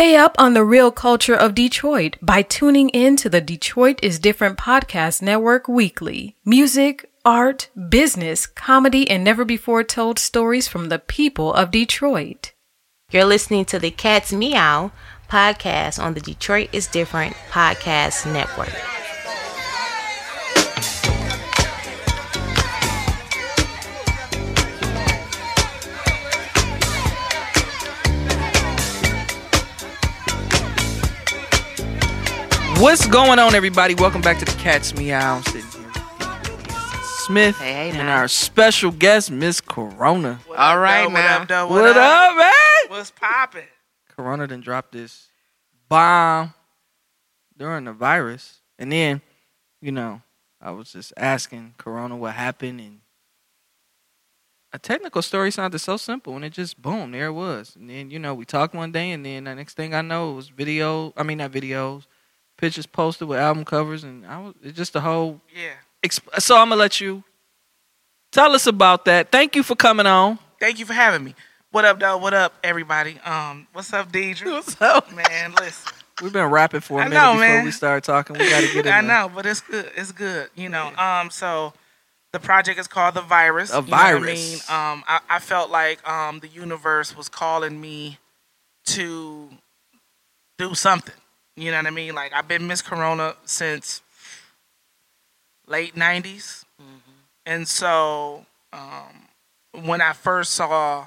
Stay up on the real culture of Detroit by tuning in to the Detroit is Different podcast network weekly. Music, art, business, comedy, and never before told stories from the people of Detroit. You're listening to the Cat's Meow podcast on the Detroit is Different podcast network. What's going on, everybody? Welcome back to the Cat's Meow. I'm sitting here with Smith Hey, hey, and now. our special guest, Miz Korona. All right, What now. up, though? What, up, man? What's poppin'? Korona done dropped this bomb during the virus, and then, you know, I was just asking Korona what happened, and a technical story sounded so simple, and it just boom, there it was. And then, you know, we talked one day, and then the next thing I know, it was video. I mean, not videos, pictures posted with album covers, and I was it's just the whole Yeah. Exp- so I'm gonna let you tell us about that. Thank you for coming on. Thank you for having me. What up, though? What up, everybody? Um, what's up, Deidre? What's up? Man, listen. We've been rapping for a I minute know, before man. we started talking. We gotta get in. I know, but it's good. It's good. You know. Um, so the project is called the virus. A you know what virus. I mean, um, I, I felt like um the universe was calling me to do something. You know what I mean? Like I've been Miz Korona since late '90s, and so um, when I first saw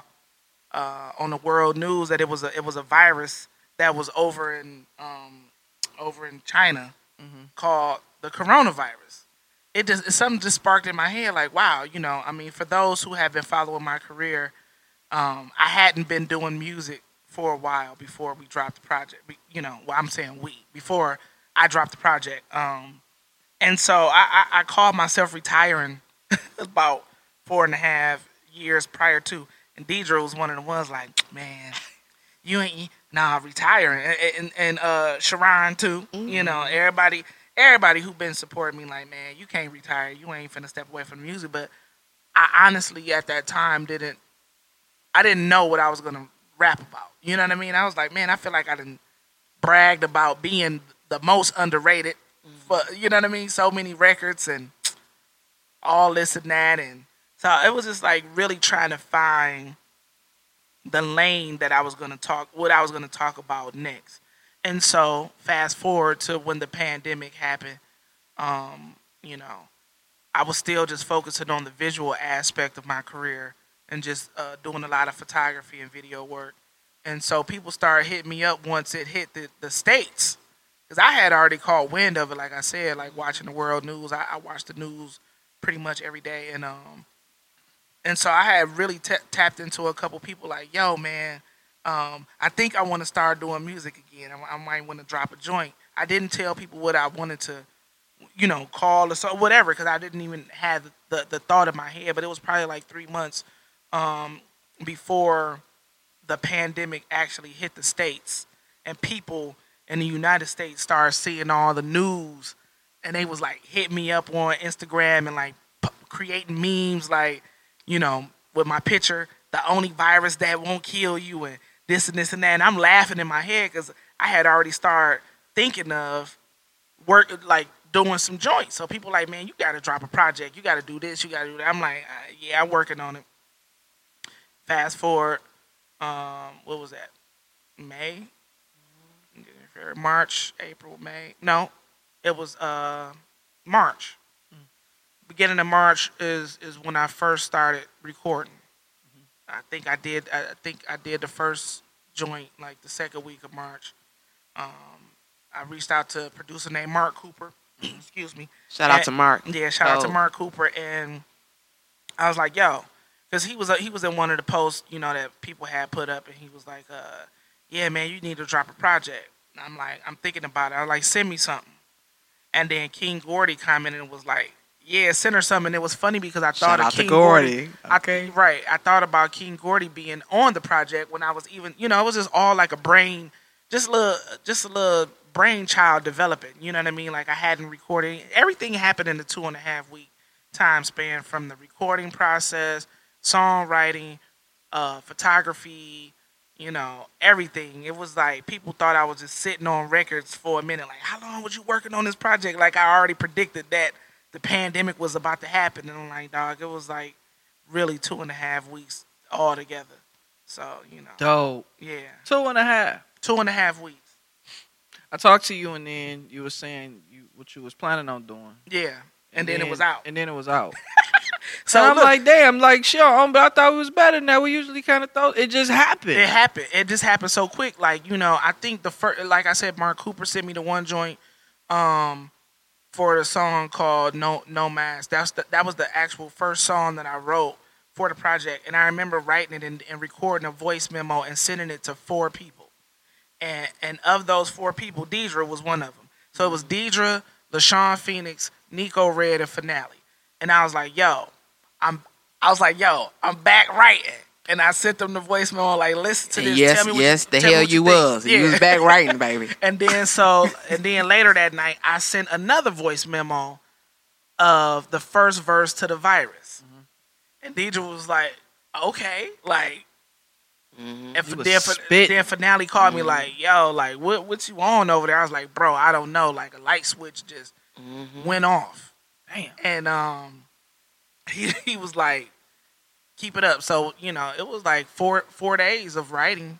uh, on the world news that it was a it was a virus that was over in um, over in China called the coronavirus. It just something just sparked in my head like wow you know I mean for those who have been following my career, um, I hadn't been doing music for a while before we dropped the project. You know, well I'm saying we before I dropped the project. Um, and so I, I, I called myself retiring about four and a half years prior to. And Deidre was one of the ones like, man, you ain't nah retiring. And, and, and uh, Sharon too. You know, everybody everybody who been supporting me like, man, you can't retire. You ain't finna step away from the music. But I honestly at that time didn't I didn't know what I was gonna rap about. You know what I mean? I was like, man, I feel like I didn't bragged about being the most underrated But you know what I mean, so many records and all this and that and so it was just like really trying to find the lane that I was gonna talk what I was gonna talk about next. And so fast forward to when the pandemic happened, um, you know, I was still just focusing on the visual aspect of my career and just uh, doing a lot of photography and video work. And so people started hitting me up once it hit the, the states, because I had already caught wind of it. Like I said, like watching the world news, I, I watched the news pretty much every day, and um, and so I had really ta tapped into a couple people like, yo, man, um, I think I want to start doing music again. I, I might want to drop a joint. I didn't tell people what I wanted to, you know, call or so whatever, because I didn't even have the the thought in my head. But it was probably like three months um, before the pandemic actually hit the states and people in the United States started seeing all the news and they was like hit me up on Instagram and like p- creating memes like you know with my picture the only virus that won't kill you and this and this and that. And I'm laughing in my head because I had already started thinking of work like doing some joints. So people like man you got to drop a project. You got to do this. You got to do that. I'm like uh, yeah I'm working on it. Fast forward um, what was that? May, March, April, May. No, it was uh, March. Beginning of March is is when I first started recording. I think I did. I think I did the first joint like the second week of March. Um, I reached out to a producer named Mark Cooper. Excuse me. Shout out And- to Mark. Yeah, shout out to Oh. Mark Cooper, and I was like, yo, because he was he was in one of the posts, you know, that people had put up, and he was like, uh, yeah, man, you need to drop a project. And I'm like, I'm thinking about it. I was like, send me something. And then King Gordy commented and was like, yeah, send her something. And it was funny because I thought Shout of King Gordy. I right. I thought about King Gordy being on the project when I was even, you know, it was just all like a brain, just a little, just a little brainchild developing. You know what I mean? Like I hadn't recorded. Everything happened in the two and a half week time span from the recording process, songwriting, uh, photography, you know, everything. It was like people thought I was just sitting on records for a minute. Like, how long was you working on this project? Like, I already predicted that the pandemic was about to happen. And I'm like, dog, it was like really two and a half weeks all together. So, you know, Dope. yeah, Two and a half. two and a half weeks. I talked to you and then you were saying you what you was planning on doing. Yeah. And, then, it was out. And then it was out. So So I'm look, like, damn, like sure, um, but I thought it was better than that. We usually kind of thought it just happened. It happened. It just happened so quick. Like you know, I think the first, like I said, Mark Cooper sent me the one joint, um, for the song called "No No Mask." That's the, that was the actual first song that I wrote for the project, and I remember writing it and, and recording a voice memo and sending it to four people, and and of those four people, Deidre was one of them. So it was Deidre, LaShawn Phoenix, Nico Red, and Finale, and I was like, yo, I'm, I was like, yo, I'm back writing. And I sent them the voice memo like, listen to this. yes, tell me what yes, the hell you think." was. You was back writing, baby. And then so, and then later that night, I sent another voice memo of the first verse to the virus, Mm-hmm. and Deidre was like, "Okay," like. Mm-hmm. And for, then, for, then finale called me like, "Yo, like, what what you on over there?" I was like, "Bro, I don't know." Like a light switch just Mm-hmm. went off. Damn. And um, he he was like, "Keep it up." So you know, it was like four four days of writing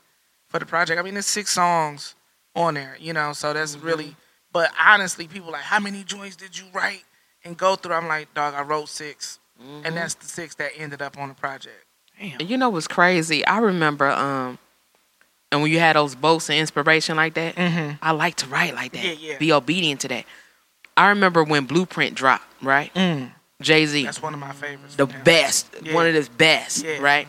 for the project. I mean, there's six songs on there, you know, so that's really. But honestly, people like, "How many joints did you write and go through?" I'm like, "Dog, I wrote 6 and that's the six that ended up on the project." Damn. And you know what's crazy? I remember, um, and when you had those boats of inspiration like that, Mm-hmm. I like to write like that. Yeah, yeah. Be obedient to that. I remember when Blueprint dropped, right? Mm. Jay Z, That's one of my favorites. the best, Yeah. one of his best, Yeah. right?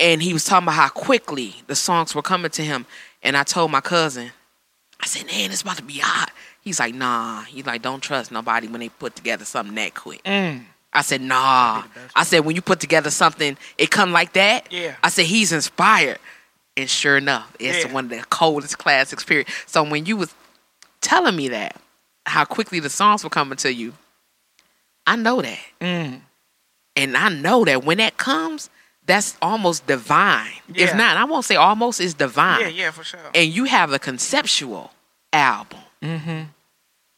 And he was talking about how quickly the songs were coming to him. And I told my cousin, I said, man, it's about to be hot. He's like, nah. He's like, don't trust nobody when they put together something that quick. Mm. I said, nah. I said, when you put together something, it come like that. Yeah. I said, he's inspired. And sure enough, it's Yeah. one of the coldest classics, period. So when you was telling me that, how quickly the songs were coming to you, I know that. Mm. And I know that when that comes, that's almost divine. If not, I won't say almost, it's divine. Yeah, yeah, for sure. And you have a conceptual album, Mm-hmm.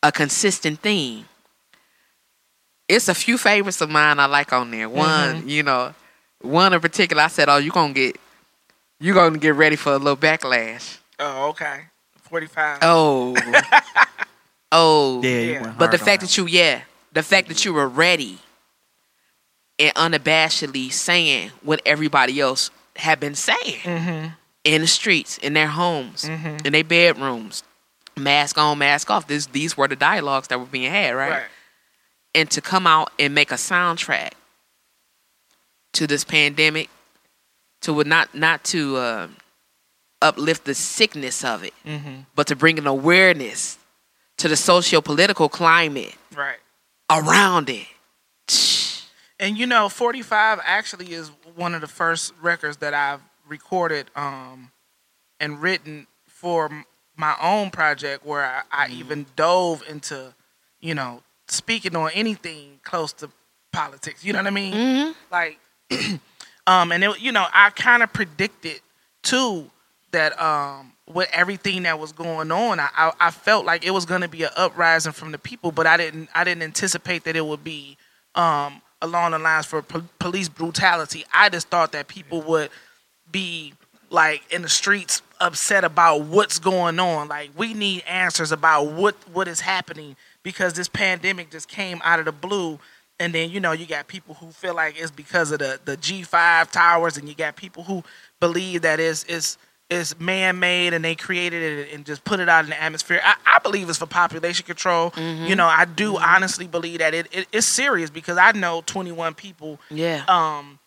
a consistent theme. It's a few favorites of mine I like on there. One, Mm-hmm. you know, one in particular, I said, "Oh, you gonna get, you gonna get ready for a little backlash." Oh, okay. Forty-five. Oh, oh, Yeah, you Yeah. went But the on fact that that you, yeah, the fact that you were ready and unabashedly saying what everybody else had been saying Mm-hmm. in the streets, in their homes, Mhm. in their bedrooms, mask on, mask off. This, these were the dialogues that were being had, right? Right. And to come out and make a soundtrack to this pandemic, to not not to uh, uplift the sickness of it, Mm-hmm. but to bring an awareness to the socio-political climate Right. Around it. And you know, 45 actually is one of the first records that I've recorded um, and written for my own project where I, I even dove into, you know, speaking on anything close to politics. You know what I mean? Mm-hmm. Like, um, and it, you know, I kind of predicted too that um, with everything that was going on, I, I, I felt like it was going to be an uprising from the people, but I didn't, I didn't anticipate that it would be um, along the lines for po- police brutality. I just thought that people would be like in the streets upset about what's going on. Like we need answers about what what is happening because this pandemic just came out of the blue. And then you know you got people who feel like it's because of the the G five towers, and you got people who believe that it's it's it's man made and they created it and just put it out in the atmosphere. I, I believe it's for population control. You know, I do honestly believe that it, it it's serious because I know twenty one people Yeah. um,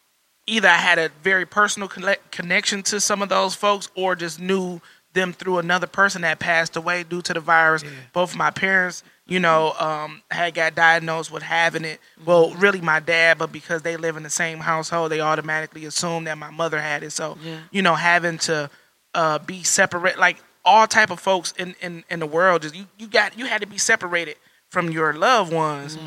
either I had a very personal conne- connection to some of those folks or just knew them through another person that passed away due to the virus. Both my parents, you know, um, had got diagnosed with having it. Well, really my dad, but because they live in the same household, they automatically assume that my mother had it. So, Yeah. you know, having to uh, be separate, like all type of folks in, in, in the world, just you, you got you had to be separated from your loved ones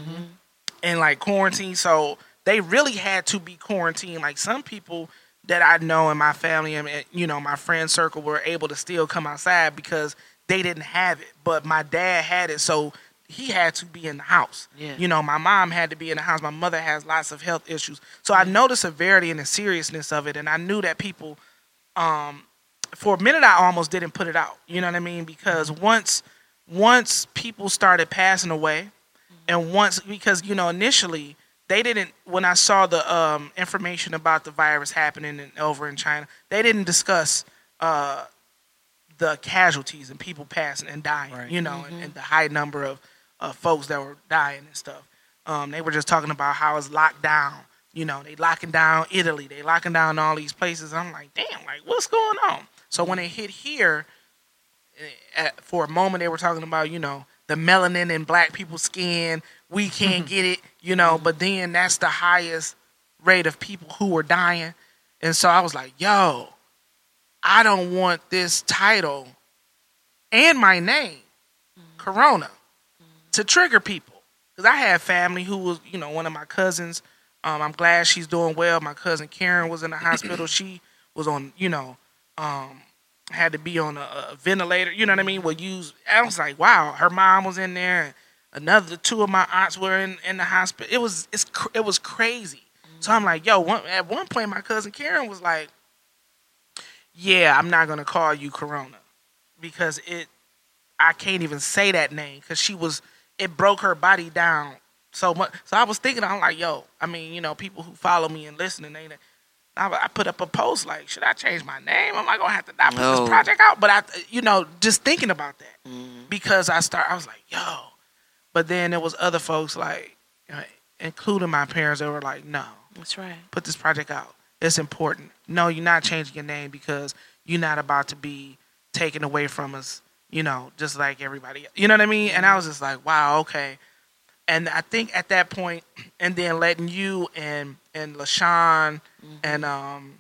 and like quarantine. So they really had to be quarantined. Like some people that I know in my family and and, you know my friend circle were able to still come outside because they didn't have it, but my dad had it, so he had to be in the house. Yeah. You know, my mom had to be in the house. My mother has lots of health issues, so I know the severity and the seriousness of it, and I knew that people, um, for a minute, I almost didn't put it out. You know what I mean? Because once, once people started passing away, and once because you know initially they didn't when I saw the um, information about the virus happening in, over in China, they didn't discuss uh, the casualties and people passing and dying. Right. You know, and, and the high number of uh, folks that were dying and stuff. Um, they were just talking about how it's locked down. You know, they locking down Italy, they locking down all these places. I'm like, damn, like what's going on? So when it hit here, eh, at, for a moment they were talking about, you know, the melanin in black people's skin. We can't get it, you know. But then that's the highest rate of people who were dying, and so I was like, yo, I don't want this title and my name, Korona, to trigger people. Because I had family who was, you know, one of my cousins. Um, I'm glad she's doing well. My cousin Karen was in the hospital. She was on, you know, um, had to be on a, a ventilator. You know what I mean? Well, use. I was like, wow. Her mom was in there. Another two of my aunts were in, in the hospital. It was it's it was crazy. So I'm like, yo. One, at one point, my cousin Karen was like, yeah, I'm not gonna call you Korona because it. I can't even say that name because she was. It broke her body down so much. So I was thinking, I'm like, yo. I mean, you know, people who follow me and listen, and they. I, I put up a post like, should I change my name? Am I gonna have to not put No. this project out? But I, you know, just thinking about that because I start, I was like, yo. But then there was other folks like, uh, including my parents, that were like, no, That's right. put this project out. It's important. No, you're not changing your name because you're not about to be taken away from us, you know, just like everybody. You know what I mean? And I was just like, wow, okay. And I think at that point, and then letting you and and LaShawn mm-hmm. and um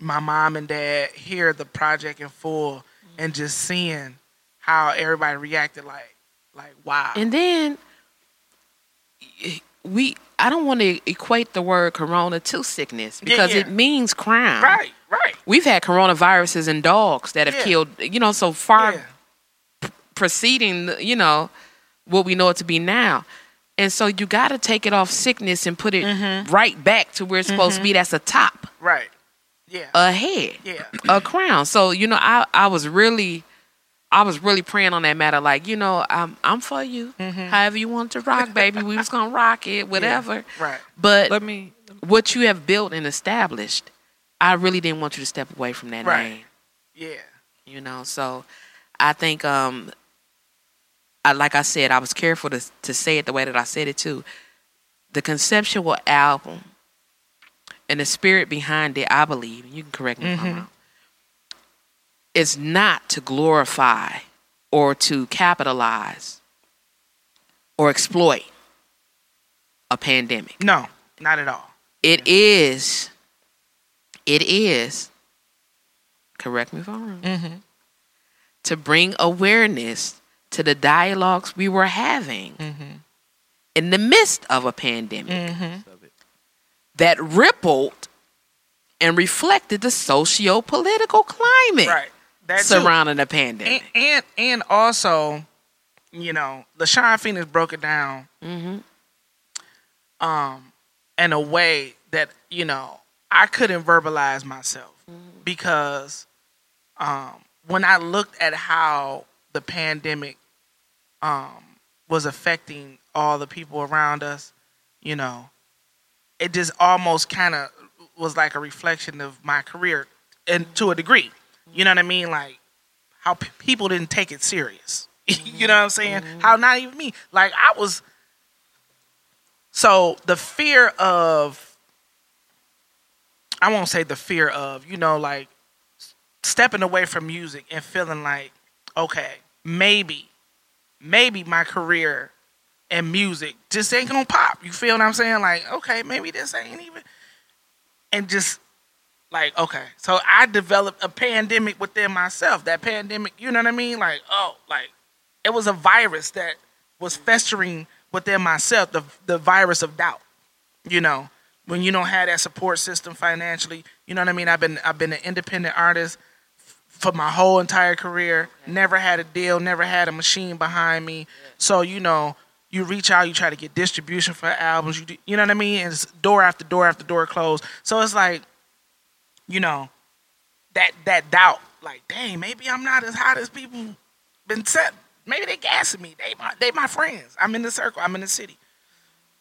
my mom and dad hear the project in full mm-hmm. and just seeing how everybody reacted like like wow. And then eh, we I don't want to equate the word corona to sickness because yeah. it means crime. right, right. We've had coronaviruses in dogs that have Yeah. killed, you know, so far Yeah. preceding, you know, what we know it to be now. And so you got to take it off sickness and put it Mm-hmm. right back to where it's supposed to be. That's a top, Right. Yeah. a head, yeah. a crown. So you know, I I was really, I was really praying on that matter. Like you know, I'm I'm for you. However you want to rock, baby. We was gonna rock it, whatever. Right. But Let me. what you have built and established, I really didn't want you to step away from that Right. name. Yeah. You know, so I think um I like I said, I was careful to to say it the way that I said it too. The conceptual album and the spirit behind it, I believe, and you can correct me if I'm wrong, is not to glorify or to capitalize or exploit a pandemic. No, not at all. It is, it is, correct me if I'm wrong, Mm-hmm. to bring awareness to the dialogues we were having Mm-hmm. in the midst of a pandemic Mm-hmm. that rippled and reflected the socio political climate Right. That too. surrounding the pandemic. and and also, you know, LaShawn Phoenix broke it down hmm um in a way that, you know, I couldn't verbalize myself because um when I looked at how the pandemic um was affecting all the people around us, you know, it just almost kind of was like a reflection of my career and to a degree. You know what I mean? Like how p- people didn't take it serious. you know what I'm saying? How not even me. Like I was so the fear of I won't say the fear of, you know, like stepping away from music and feeling like, okay, maybe, maybe my career and music just ain't gonna pop. You feel what I'm saying? Like, okay, maybe this ain't even and just like, okay. So I developed a pandemic within myself. That pandemic, you know what I mean? Like, oh, like it was a virus that was festering within myself, the the virus of doubt. You know, when you don't have that support system financially. You know what I mean? I've been I've been an independent artist for my whole entire career. Never had a deal, never had a machine behind me. So you know, you reach out, you try to get distribution for albums. You do, you know what I mean? And it's door after door after door closed. So it's like, you know, that that doubt. Like, dang, maybe I'm not as hot as people been said. Maybe they gassing me. They my they my friends. I'm in the circle. I'm in the city.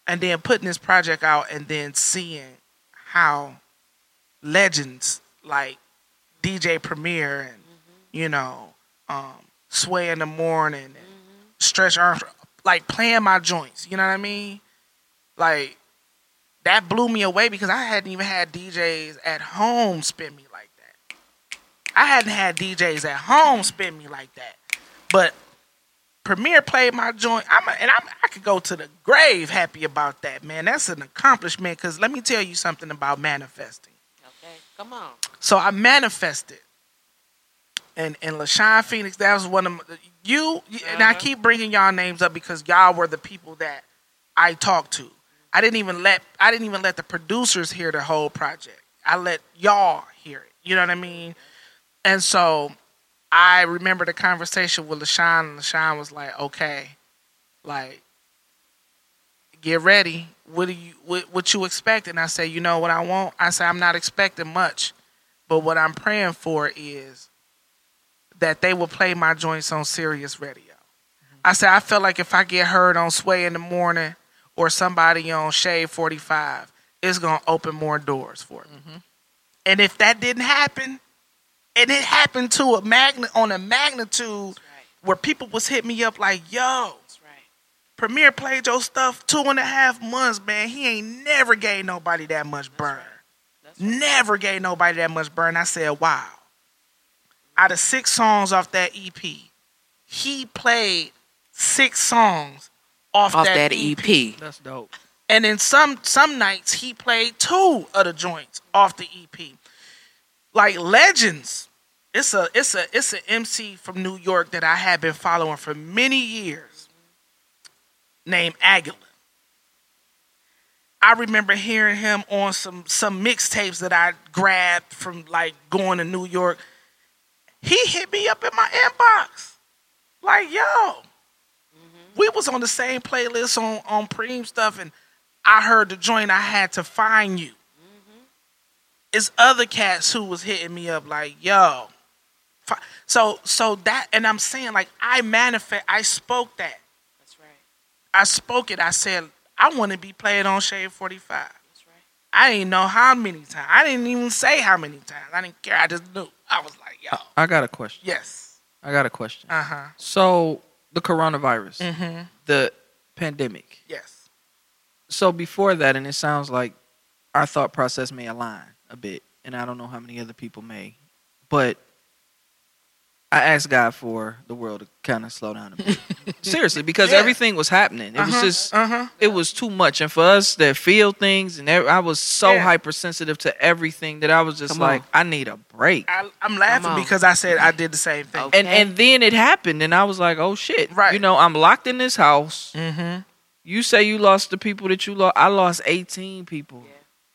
And then putting this project out and then seeing how legends like DJ Premier and you know um, Sway in the Morning and Stretch Armstrong like playing my joints. You know what I mean? Like that blew me away because I hadn't even had DJs at home spin me like that. I hadn't had DJs at home spin me like that. But Premier played my joint. I'm a, and I'm, I could go to the grave happy about that, man. That's an accomplishment. Cause let me tell you something about manifesting. Come on. So I manifested, and and Lashawn Phoenix. That was one of my, you. And I uh-huh. keep bringing y'all names up because y'all were the people that I talked to. I didn't even let I didn't even let the producers hear the whole project. I let y'all hear it. You know what I mean? And so I remember the conversation with LaShawn, and LaShawn was like, okay, like, get ready. What do you what, what you expect? And I say, you know what I want? I say I'm not expecting much, but what I'm praying for is that they will play my joints on Sirius Radio. I say I felt like if I get heard on Sway in the morning or somebody on Shade 45, it's gonna open more doors for me. Mm-hmm. And if that didn't happen, and it happened to a magnet on a magnitude where people was hitting me up like, "Yo, right. Premier played your stuff two and a half months, man. He ain't never gave nobody that much burn. Never gave nobody that much burn. I said, wow. Out of six songs off that EP, he played six songs off, Off that, that EP. EP. That's dope. And then some some nights he played two of the joints off the EP. Like legends. It's a it's a it's an MC from New York that I have been following for many years. Named Aguila. I remember hearing him on some some mixtapes that I grabbed from like going to New York. He hit me up in my inbox. Like, yo, mm-hmm. we was on the same playlist on on Preem stuff, and I heard the joint. I had to find you. Mm-hmm. It's other cats who was hitting me up like, yo. So so that, and I'm saying like I manifest. I spoke that. That's right. I spoke it. I said I want to be played on Shade 45. That's right. I didn't know how many times. I didn't even say how many times. I didn't care. I just knew. I was like, yo, I got a question. yes. I got a question. Uh huh. So the coronavirus, Mm-hmm. the pandemic. Yes. So before that, and it sounds like our thought process may align a bit, and I don't know how many other people may, but I asked God for the world to kind of slow down a bit. Seriously, because Yeah. everything was happening. It was just Uh huh. it was too much, and for us that feel things, and I was so Yeah. hypersensitive to everything that I was just Come like, on. I need a break. I, I'm laughing because I said I did the same thing. Okay. And and then it happened, and I was like, oh shit, Right. You know, I'm locked in this house. Mm-hmm. You say you lost the people that you lost. I lost 18 people Yeah.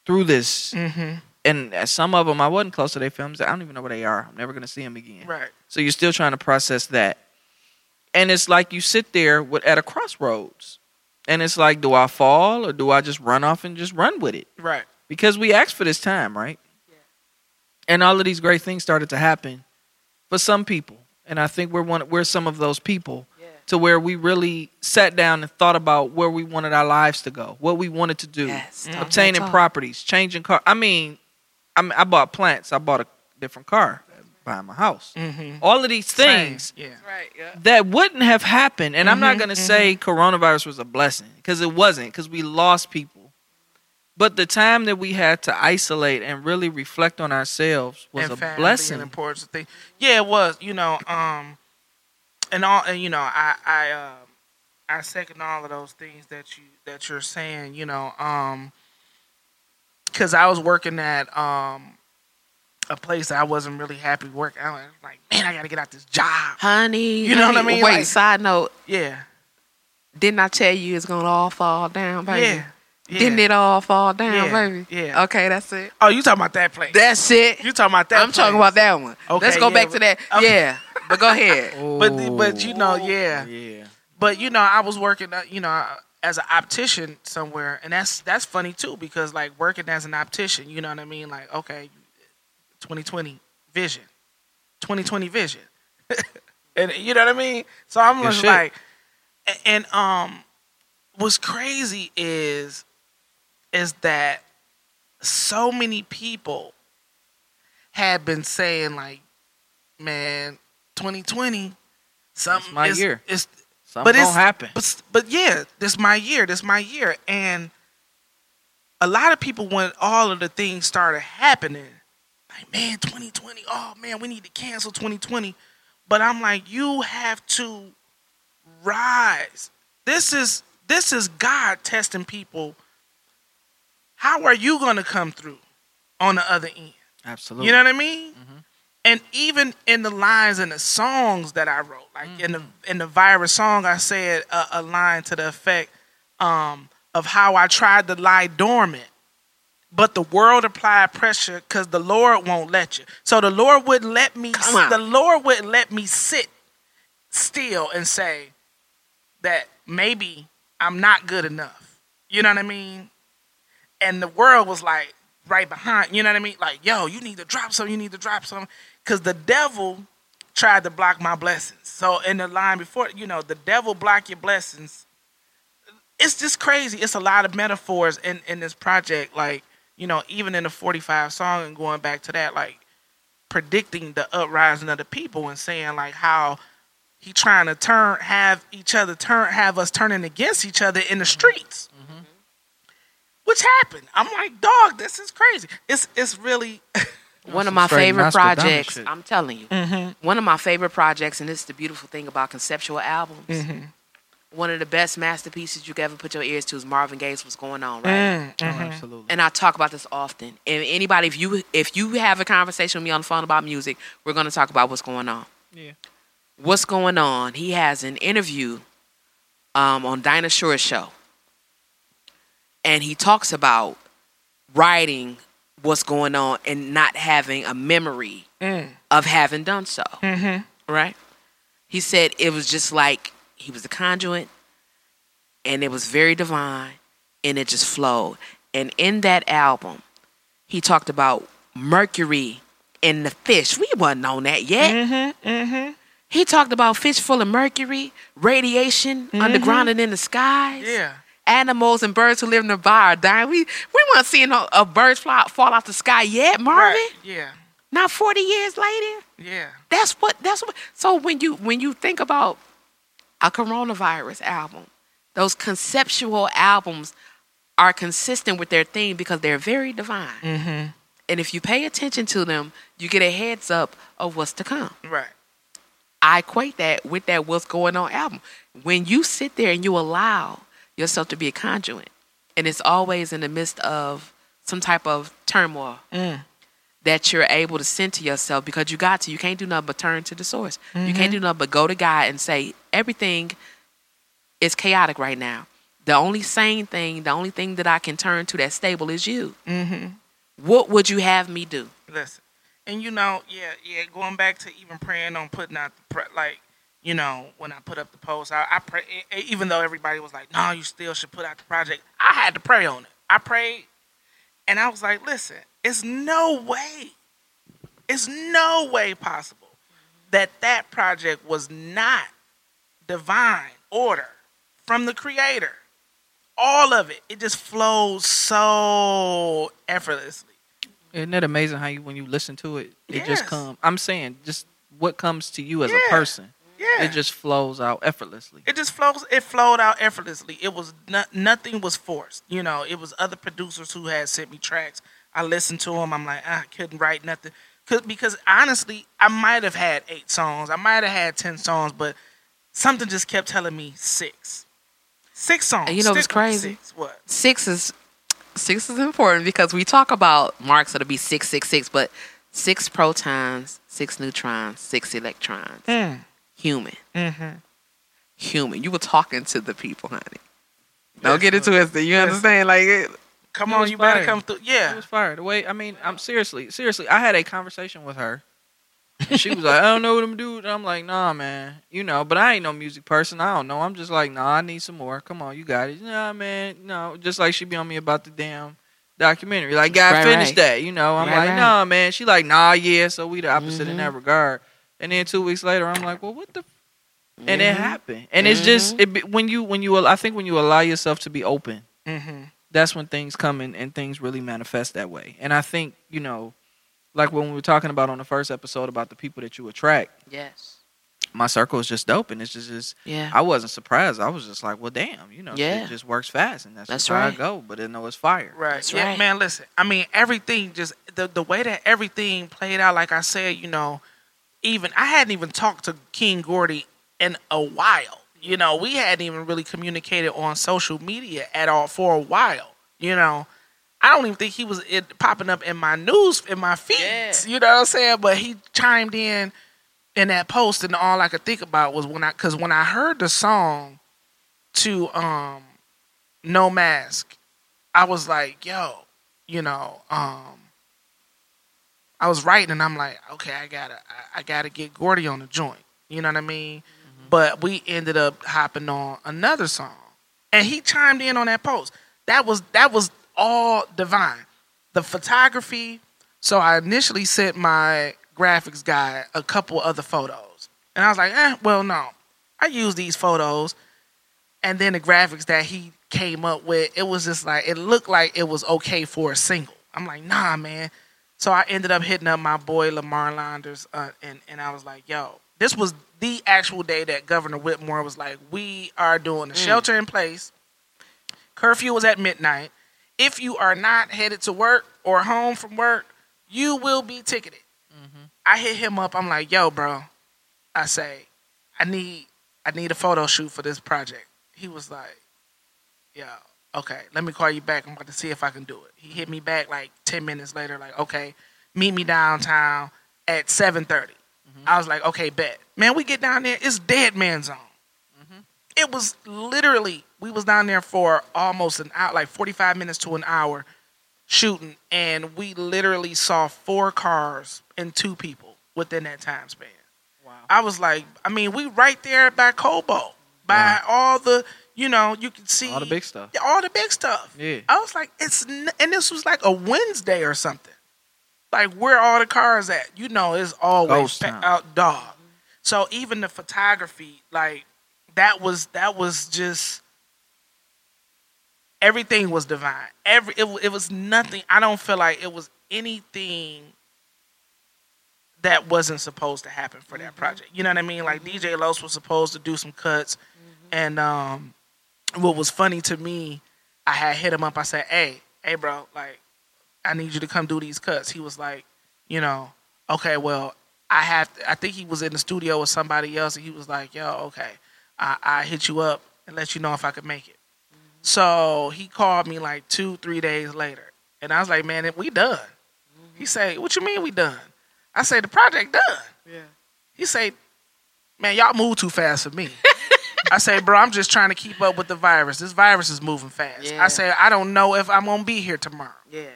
through this, Mm-hmm. And some of them I wasn't close to their films. I don't even know where they are. I'm never gonna see them again. Right. So you're still trying to process that, and it's like you sit there with, at a crossroads, and it's like, do I fall or do I just run off and just run with it? Right. Because we asked for this time, right? Yeah. And all of these great things started to happen for some people, and I think we're one. We're some of those people Yeah. to where we really sat down and thought about where we wanted our lives to go, what we wanted to do, Yes. Obtaining properties, changing car. I mean, I mean, I bought plants. I bought a different car behind my house. Mm-hmm. All of these things Yeah. Right. Yeah. that wouldn't have happened. And I'm not Mhm, going to say coronavirus was a blessing because it wasn't, because we lost people. But the time that we had to isolate and really reflect on ourselves was and a blessing. and important thing. Yeah, it was. You know, um, and all, and you know, I, I, um, I second all of those things that you that you're saying. You know, um, because I was working at um a place that I wasn't really happy working. I was like, man, I got to get out this job. Honey. You know what I mean? Wait. Like- side note. Yeah, Didn't I tell you it's gonna all fall down, baby? yeah. Yeah. Didn't it all fall down, Yeah, baby? yeah. Okay, that's it. Oh, you talking about that place? That's it. you talking about that? I'm talking about that one. Okay, Let's go yeah, back to that. okay. Yeah, but go ahead. But but you know, yeah. Yeah. But you know, I was working, uh, you know, as an optician somewhere, and that's that's funny too because like working as an optician, you know what I mean? Like, okay, 2020 vision, 2020 vision, and you know what I mean. So I'm just like, and um, what's crazy is, is that so many people had been saying like, man, 2020, something my is- year. It's Something but gonna it's happen. But but yeah, this my year. This my year, and a lot of people when all of the things started happening, like man, 2020. Oh man, we need to cancel 2020. But I'm like, you have to rise. This is this is God testing people. How are you gonna come through on the other end? Absolutely. You know what I mean? Mhm. And even in the lines in the songs that I wrote, like in the in the virus song, I said a, a line to the effect um, of how I tried to lie dormant, but the world applied pressure because the Lord won't let you. So the Lord wouldn't let me. The Lord wouldn't let me sit still and say that maybe I'm not good enough. You know what I mean? And the world was like right behind. You know what I mean? Like, yo, you need to drop something. You need to drop something. Because the devil tried to block my blessings. So in the line before, you know, the devil block your blessings. It's just crazy. It's a lot of metaphors in in this project. Like, you know, even in the 45 song and going back to that, like predicting the uprising of the people and saying like how he trying to turn have each other turn have us turning against each other in the mm-hmm. streets mm-hmm. which happened i'm like dog this is crazy it's it's really One of my favorite projects. I'm telling you, mm-hmm, one of my favorite projects, and this is the beautiful thing about conceptual albums. mm-hmm, One of the best masterpieces you could ever put your ears to is Marvin Gaye's "What's Going On," right? mm, Oh, mhm. absolutely. and I talk about this often. And anybody, if you if you have a conversation with me on the phone about music, we're going to talk about what's going on. Yeah. What's going on? He has an interview um, on Dinah Shore's show, and he talks about writing what's going on and not having a memory Mm. of having done so. Mhm. Right? He said it was just like he was a conduit, and it was very divine, and it just flowed. And in that album, he talked about Mercury and the fish. We wasn't on that yet. Mm-hmm. Mm-hmm. He talked about fish full of mercury, radiation underground and in the skies. Yeah. Animals and birds who live nearby are dying. We we weren't seeing a, a bird fly, fall off the sky yet, Marvin. Right. Yeah. Not forty years later. Yeah. That's what. That's what. So when you when you think about a coronavirus album, those conceptual albums are consistent with their theme because they're very divine. Mm-hmm. And if you pay attention to them, you get a heads up of what's to come. Right. I equate that with that what's going on album. When you sit there and you allow yourself to be a conduit, and it's always in the midst of some type of turmoil Mm. that you're able to send to yourself because you got to. You can't do nothing but turn to the source. You Mm-hmm. can't do nothing but go to God and say everything is chaotic right now. The only sane thing, the only thing that I can turn to that's stable is you. Mm-hmm. What would you have me do? Listen, and you know, yeah, yeah. Going back to even praying on putting out the pre- like, you know, when I put up the post, I, I pray. Even though everybody was like, "No, you still should put out the project," I had to pray on it. I prayed, and I was like, "Listen, it's no way, it's no way possible that that project was not divine order from the Creator. All of it, it just flows so effortlessly." Isn't it amazing how you when you listen to it, it just comes. I'm saying just what comes to you as Yeah. a person, Yeah, it just flows out effortlessly. it just flows it flowed out effortlessly it was no, nothing was forced you know it was other producers who had sent me tracks i listened to them i'm like "Ah, i couldn't write nothing Cause, because honestly i might have had eight songs i might have had ten songs but something just kept telling me six six songs And you know what's Stick crazy? six. what six is six is important because we talk about marks that'll be six six six, but six protons, six neutrons, six electrons. mm. Human, mm-hmm. human. You were talking to the people, honey. Don't get it twisted. You understand? Like, it, Come It on, was you better come through. Yeah, it was fire. The way I mean, I'm seriously, seriously. I had a conversation with her. And she was like, I don't know what I'm doing. I'm like, nah, man. You know, but I ain't no music person. I don't know. I'm just like, nah, I need some more. Come on, you got it. Nah, man. No, just like she be on me about the damn documentary. Like, God, Right, finish right. that. You know, I'm Right, like, right. nah, man. She like, nah, yeah. So we the opposite in Mhm. that regard. And then two weeks later, I'm like, well, what the? And it Mhm. happened. And it's just Mm-hmm. it when you when you I think when you allow yourself to be open Mm-hmm. that's when things come in and things really manifest that way. And I think, you know, like when we were talking about on the first episode about the people that you attract, Yes. my circle is just dope. And it's just, just Yeah. I wasn't surprised. I was just like, well, damn, you know, Yeah. it just works fast. And that's, That's just how I go. But I know it's fire. Right. That's yeah, right. man, listen. I mean, everything just the the way that everything played out, like I said, you know, even I hadn't even talked to King Gordy in a while. You know, we hadn't even really communicated on social media at all for a while. You know. I don't even think he was it, popping up in my news in my feeds. Yeah. You know what I'm saying? But he chimed in in that post, and all I could think about was when I because when I heard the song to um No Mask, I was like, yo, you know, um, I was writing and I'm like, okay, I gotta, I, I gotta get Gordy on the joint. You know what I mean? But we ended up hopping on another song, and he chimed in on that post. That was that was all divine. The photography. So I initially sent my graphics guy a couple other photos, and I was like, eh, well, no, I use these photos and then the graphics that he came up with, it was just like it looked like it was okay for a single. I'm like, nah, man. So I ended up hitting up my boy Lamar Launders, uh, and and I was like, yo, this was the actual day that Governor Whitmer was like, we are doing a shelter in place. Curfew was at midnight. If you are not headed to work or home from work, you will be ticketed. I hit him up. I'm like, yo, bro. I say, I need I need a photo shoot for this project. He was like, "Yeah, okay, let me call you back. I'm about to see if I can do it." He hit me back like ten minutes later, like, "Okay, meet me downtown at 7:30." Mm-hmm. I was like, "Okay, bet." Man, we get down there, it's dead man zone. Mm-hmm. It was literally we was down there for almost an hour, like 45 minutes to an hour shooting, and we literally saw four cars and two people within that time span. Wow. I was like, I mean, we right there by Cobo, by all the, you know, you can see All the big stuff. All the big stuff. Yeah. I was like, it's, n- and this was like a Wednesday or something. Like where all the cars at? You know, it's always Ghost pa- town. out dog. So even the photography, like that was that was just everything was divine. Every it, it was nothing. I don't feel like it was anything that wasn't supposed to happen for that mm-hmm. project. You know what I mean? Like mm-hmm. DJ Los was supposed to do some cuts, mm-hmm. and um, what was funny to me, I had hit him up. I said, "Hey, hey, bro, like, I need you to come do these cuts." He was like, "You know, okay, well, I have. I think he was in the studio with somebody else, and he was like, "Yo, okay, I, I hit you up and let you know if I could make it." So he called me like two, three days later, and I was like, "Man, we done." He mm-hmm. said, "What you mean we done?" I said, "The project done." Yeah. He said, "Man, y'all move too fast for me." I say, "Bro, I'm just trying to keep up with the virus. This virus is moving fast." Yeah. I say, "I don't know if I'm gonna be here tomorrow." Yeah.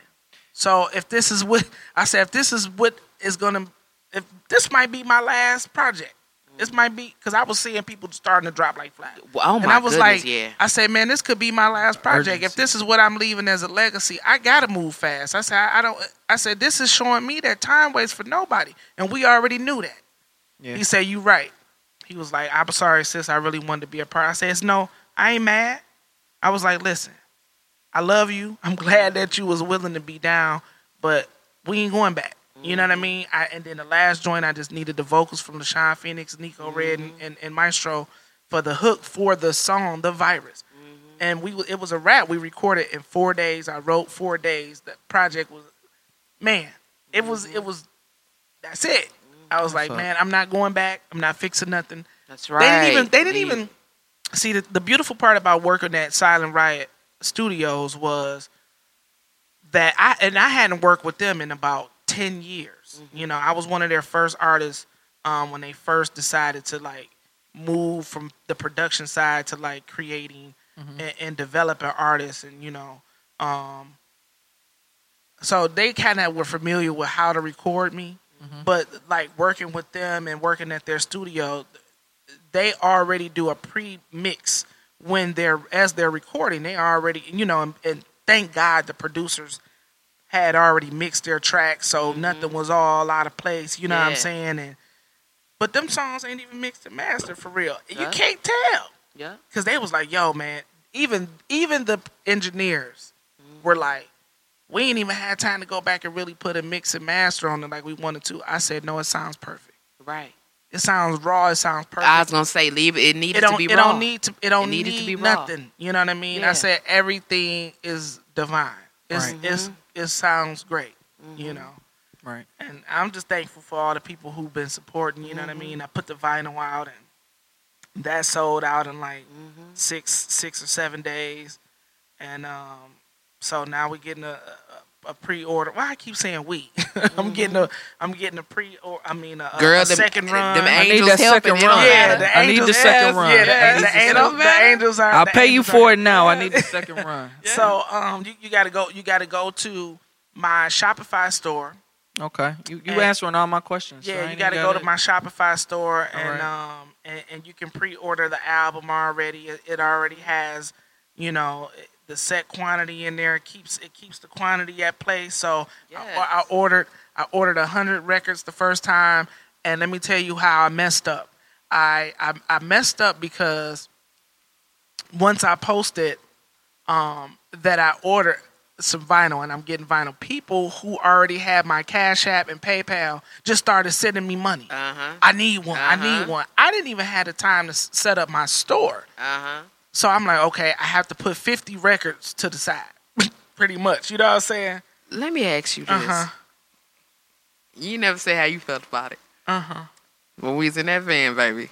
So if this is what I say, if this is what is gonna, if this might be my last project, this mm. might be because I was seeing people starting to drop like flies. Well, oh and my I was goodness, like, yeah. I said, man, this could be my last project. If this is what I'm leaving as a legacy, I gotta move fast. I said, I, I don't. I said, this is showing me that time waits for nobody, and we already knew that. Yeah. He said, you right. He was like, I'm sorry, sis. I really wanted to be a part. I said, no, I ain't mad. I was like, listen, I love you. I'm glad that you was willing to be down, but we ain't going back. You know what I mm-hmm. mean? I, and then the last joint, I just needed the vocals from LaShawn Phoenix, Nico Red, and, mm-hmm. and, and Maestro for the hook for the song, The Virus. Mm-hmm. And we it was a rap. We recorded in four days. I wrote four days. The project was, man, it was it was. That's it. I was like, up. man, I'm not going back. I'm not fixing nothing. That's They right. didn't even. They didn't even see the, the beautiful part about working at Silent Riot Studios was that I and I hadn't worked with them in about ten years. You know, I was one of their first artists um, when they first decided to like move from the production side to like creating and, and developing artists, and you know, um, so they kind of were familiar with how to record me, Mm-hmm. but like working with them and working at their studio, they already do a pre-mix when they're as they're recording. They already, you know, and, and thank God the producers had already mixed their tracks, so mm-hmm. nothing was all out of place. You know what I'm saying? And but them songs ain't even mixed and mastered for real. You can't tell Yeah. because they was like, "Yo, man." Even even the engineers mm-hmm. were like, "We ain't even had time to go back and really put a mix and master on it like we wanted to." I said, "No, it sounds perfect. Right. It sounds raw. It sounds perfect." I was gonna say leave it. It it needed don't, to be it raw. don't need to. It don't It need needed to be raw. nothing. You know what I mean? Yeah. I said everything is divine. It's Right. it's mm-hmm. it sounds great. You mm-hmm. know. Right. And I'm just thankful for all the people who've been supporting. You know what I mean? Mm-hmm. I put the vinyl out, and that sold out in like six, six or seven days, and um, so now we're getting a, a, a pre-order. Why I keep saying we? I'm getting a, I'm getting a pre, or I mean a, a- Girl, a them- second run. them I need angels that helping. second it run. yeah, matter. the I need angels, the second yes, run. Yeah, the, Yes, the, angels, the angels are. I'll pay you for are- it now. I need the second run. So um, you, you gotta go. You gotta go to my Shopify store. Okay. You you And- answering all my questions. Yeah, ain't you got to even go to my Shopify store and Alright. um and, and you can pre-order the album already. It, it already has, you know, the set quantity in there. It keeps it keeps the quantity at play. So I, I ordered I ordered hundred records the first time, and let me tell you how I messed up. I I, I messed up because once I posted um, that I ordered some vinyl and I'm getting vinyl, people who already had my Cash App and PayPal just started sending me money. Uh-huh. I need one. I Uh-huh. need one. I didn't even have the time to set up my store. Uh-huh. So I'm like, okay, I have to put 50 records to the side. Pretty much. You know what I'm saying? Let me ask you this. Uh-huh. You never say how you felt about it. Uh-huh. When we was in that van, baby,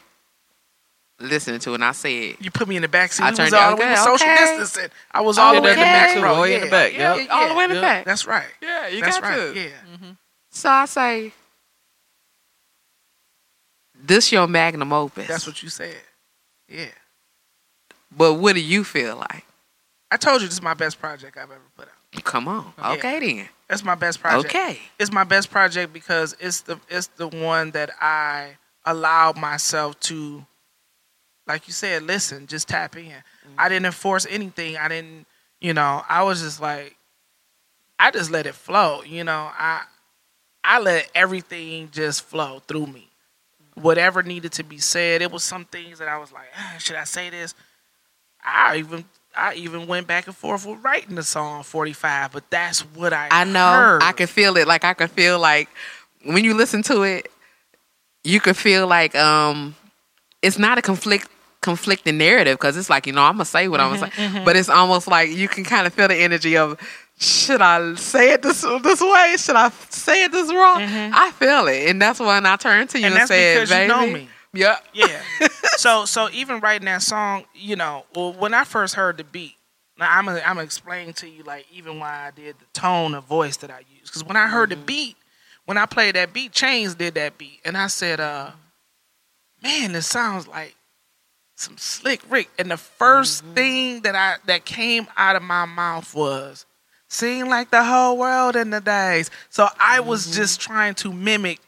listening to it, and I said, You put me in the back seat. I turned was all okay, was social okay. distancing. I was all the way in the back row. Way in the back, Yeah, yeah, all the way in the back. That's right. Yeah, you That's got right. to. Yeah. So I say, this your magnum opus. That's what you said. Yeah. But what do you feel like? I told you this is my best project I've ever put out. Come on. Yeah. Okay then. That's my best project. Okay. It's my best project because it's the it's the one that I allowed myself to like you said, listen, just tap in. I didn't enforce anything. I didn't, you know, I was just like I just let it flow, you know. I I let everything just flow through me. Whatever needed to be said, it was some things that I was like, ah, should I say this? I even I even went back and forth with writing the song 45, but that's what I I know. heard. I can feel it. Like I can feel like when you listen to it, you could feel like um, it's not a conflict conflicting narrative because it's like you know I'm gonna say what I'm gonna mm-hmm, say, mm-hmm. but it's almost like you can kind of feel the energy of should I say it this this way? Should I say it this wrong? Mm-hmm. I feel it, and that's when I turned to you And and, said, because you "Baby, know me. Yeah, Yeah. so so even writing that song, you know, well, when I first heard the beat, now I'm gonna I'm explain to you like even why I did the tone of voice that I used. Because when I heard the mm-hmm. beat, when I played that beat, Chains did that beat, and I said, uh, man, this sounds like some slick Rick. And the 1st mm-hmm. thing that I that came out of my mouth was. Seem like the whole world in the days. So I was mm-hmm. just trying to mimic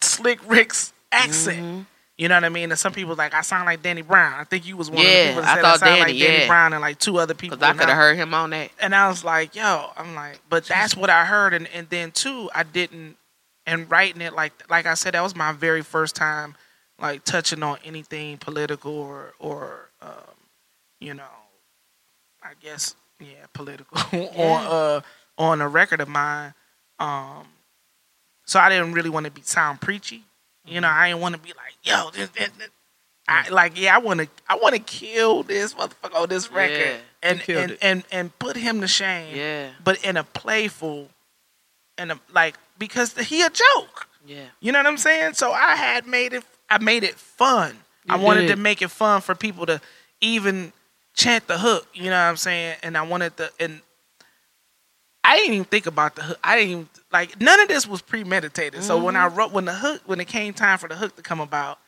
Slick Rick's accent. You know what I mean? And some people like I sound like Danny Brown. I think you was one of the people that I said thought I sound like Danny, Danny yeah. Brown and like two other people. because I could have heard him on that." and I was like, yo, I'm like, but that's what I heard, and and then too, I didn't, and writing it like like I said, that was my very first time, like touching on anything political or or um, you know, I guess yeah, political on uh on a record of mine. Um, so I didn't really want to be sound preachy, you know. I didn't want to be like, yo, this, this, this. I like yeah, I want to I want to kill this motherfucker on this record Yeah, and and, and and put him to shame. Yeah, But in a playful, and a like because he a joke. yeah. You know what I'm saying? So I had made it. I made it fun. I You wanted did. to make it fun for people to even chant the hook. You know what I'm saying? And I wanted the and I didn't even think about the hook. I didn't even like none of this was premeditated. So when I Mm-hmm. wrote when the hook when it came time for the hook to come about,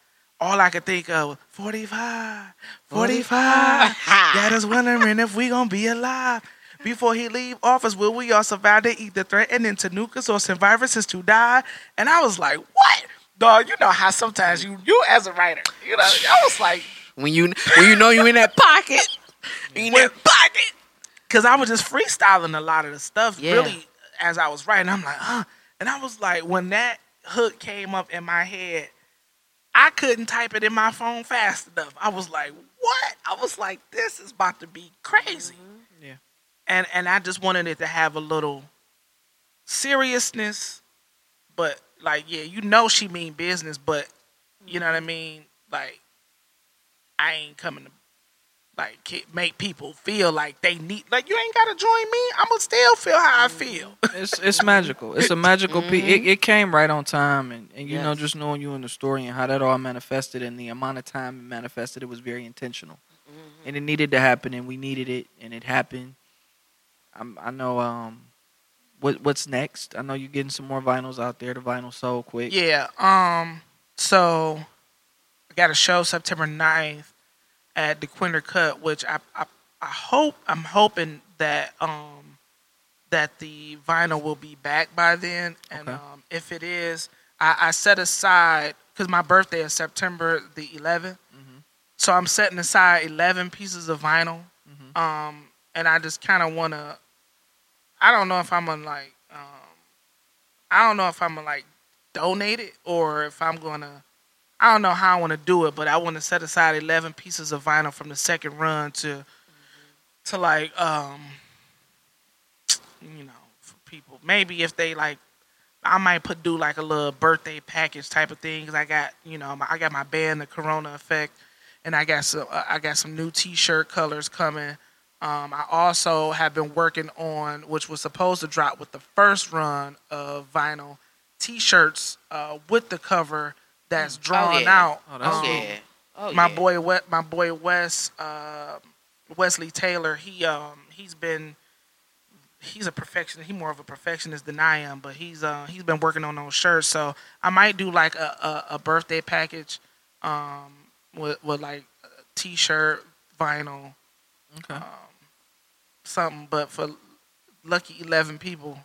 all I could think of was 45, 45. Got us wondering if we gonna be alive. Before he leave office, will we all survive to eat the threatening to nuke or viruses to die? And I was like, what? Dog, you know how sometimes you you as a writer, you know, I was like, When you when you know you in that pocket, you in that pocket. Because I was just freestyling a lot of the stuff Yeah. really as I was writing. I'm like, huh. And I was like, when that hook came up in my head, I couldn't type it in my phone fast enough. I was like, what? I was like, this is about to be crazy. Mm-hmm. Yeah. And and I just wanted it to have a little seriousness, but like, yeah, you know she mean business, but you know what I mm-hmm. mean? Like, I ain't coming to like make people feel like they need like you ain't gotta join me i'ma still feel how i feel It's it's magical. It's a magical piece. It, it came right on time, and, and you know, just knowing you in the story and how that all manifested, and the amount of time it manifested, it was very intentional, and it needed to happen, and we needed it, and it happened. I'm, I know. Um, what what's next? I know you're getting some more vinyls out there. The vinyl sold quick. yeah um so i got a show september 9th at the Quinter cut which I, I i hope i'm hoping that um that the vinyl will be back by then and Okay. um if it is i, I set aside because my birthday is september the 11th Mhm. so i'm setting aside 11 pieces of vinyl Mhm. um and i just kind of want to i don't know if i'm gonna like um i don't know if i'm gonna like donate it or if i'm gonna i don't know how i want to do it but i want to set aside 11 pieces of vinyl from the second run to to like um you know for people. Maybe if they like i might put do like a little birthday package type of thing because i got you know my, i got my band the Korona Effect and i got some i got some new t-shirt colors coming. Um, I also have been working on, which was supposed to drop with the first run of vinyl T-shirts uh, with the cover that's drawn yeah. out. Oh, that's Oh Um, yeah. Oh my yeah. boy, we- my boy Wes, uh, Wesley Taylor. He um he's been he's a perfectionist. He more of a perfectionist than I am, but he's uh he's been working on those shirts. So I might do like a a, a birthday package, um with with like a T-shirt, vinyl, Okay. something. But for lucky eleven people,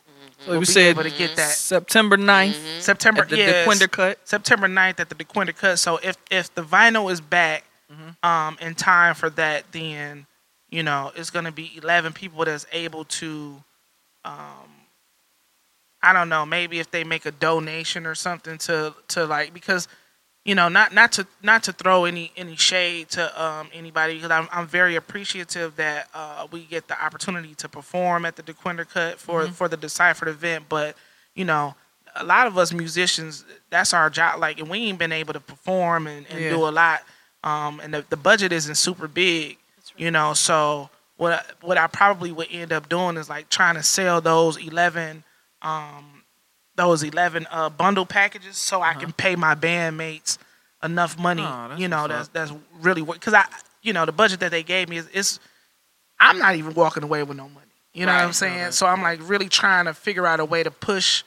so we'll we said able to get that September 9th September at the yes. Dequindre Cut. September 9th at the Dequindre Cut. So if if the vinyl is back Mhm. um in time for that, then you know it's gonna be eleven people that's able to um I don't know, maybe if they make a donation or something to to like because you know not not to not to throw any any shade to um anybody because I'm I'm very appreciative that uh we get the opportunity to perform at the Dequindre Cut for for the deciphered event but you know a lot of us musicians that's our job like and we ain't been able to perform and, and Yeah. do a lot um and the, the budget isn't super big you know so what I, what I probably would end up doing is like trying to sell those 11 um those 11 uh bundle packages so I can pay my bandmates enough money Uh-huh. Oh, that's you know that's up. that's really what cuz I you know the budget that they gave me is, is I'm not even walking away with no money you know what I'm saying that's so I'm like really trying to figure out a way to push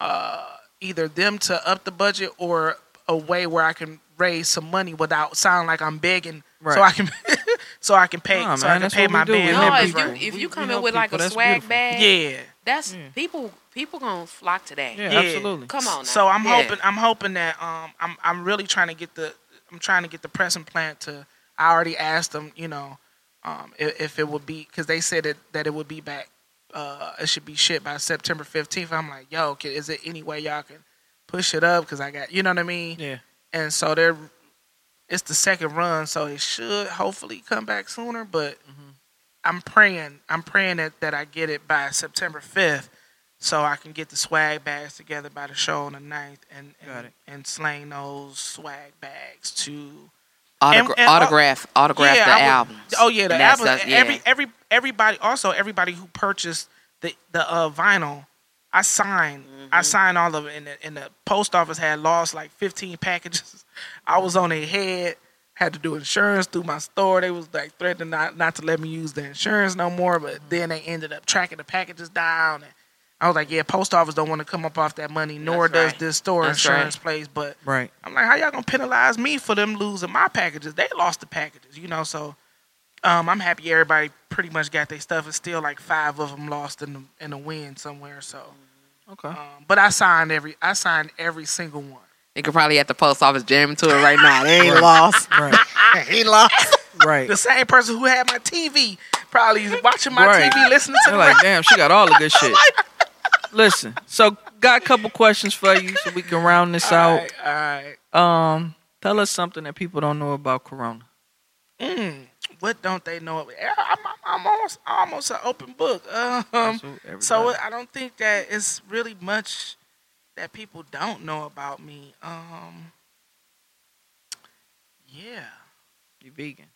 uh either them to up the budget or a way where I can raise some money without sounding like I'm begging so Right. I can so I can pay Nah, so man, I can pay my do. Band No, if you if We- you we come in help with like a swag beautiful. bag, yeah that's Yeah. people people gonna flock to that. Yeah, Yeah. absolutely. Come on now. So I'm Yeah. hoping I'm hoping that um I'm I'm really trying to get the I'm trying to get the pressing plant to I already asked them you know um if, if it would be because they said it, that it would be back uh it should be shipped by September 15th I'm like yo can, is it any way y'all can push it up because I got you know what I mean Yeah. and so they're it's the second run so it should hopefully come back sooner but Mhm. I'm praying I'm praying that, that I get it by September 5th so I can get the swag bags together by the show on the 9th and Got and, it. and slang those swag bags to Autogra- And- and- autograph autograph Yeah, the I would- albums. oh yeah the And that's album yeah. every every everybody also everybody who purchased the the uh, vinyl I signed I Mm-hmm. signed all of it and the, and the post office had lost like 15 packages I was on their head had to do insurance through my store they was like threatening not, not to let me use the insurance no more but Mm-hmm. then they ended up tracking the packages down and I was like, yeah, post office don't want to come up off that money, nor That's does right. this store That's insurance place. But Right. I'm like, how y'all gonna penalize me for them losing my packages? They lost the packages, you know. So um, I'm happy everybody pretty much got their stuff. It's still like five of them lost in the in the wind somewhere. So, Okay. um, but I signed every I signed every single one. They could probably at the post office jamming to it right now. They ain't Right. lost. Right. he lost. Right. The same person who had my TV probably is watching my Right. TV, listening to They're the like, damn, she got all the good shit. Listen, so got a couple questions for you so we can round this All out. right, all right. Um, tell us something that people don't know about Korona. Mm, what don't they know? Yeah, I'm, I'm, I'm almost almost an open book. Um, That's what everybody- so I don't think that it's really much that people don't know about me. Um, yeah, you vegan.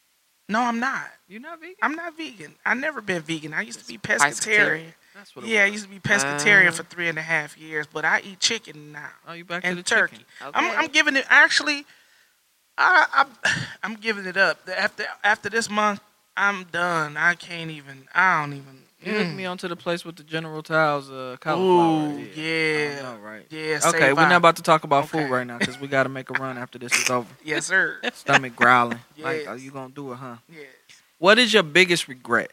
no, I'm not. You not vegan? I'm not vegan. I never been vegan. I used to be Pescatarian. That's what. Yeah, I used to be pescatarian Uh. for three and a half years, but I eat chicken now Oh, you back to and the turkey. chicken. I'm, I'm giving it actually. I, I I'm giving it up. After after this month, I'm done. I can't even. I don't even. You hooked mm. me onto the place with the General Tiles uh, cauliflower. Ooh, I yeah, know, right? yeah. Okay, we're bye. not about to talk about Okay. food right now because we got to make a run after this is over. Yes, sir. Stomach growling. Like, Yes. are you gonna do it, huh? yes. What is your biggest regret?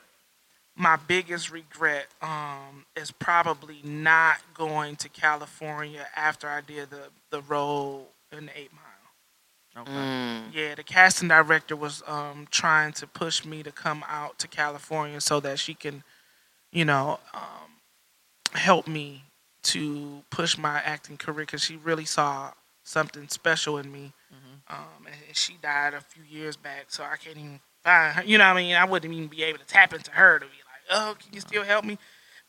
My biggest regret um, is probably not going to California after I did the the role in the Eight Mile. Okay. Mm. Yeah, the casting director was um, trying to push me to come out to California so that she can, you know, um, help me to push my acting career because she really saw something special in me. Mhm. Um, and, she died a few years back, so I can't even find her. You know what I mean? I wouldn't even be able to tap into her to be like, oh, can you still help me?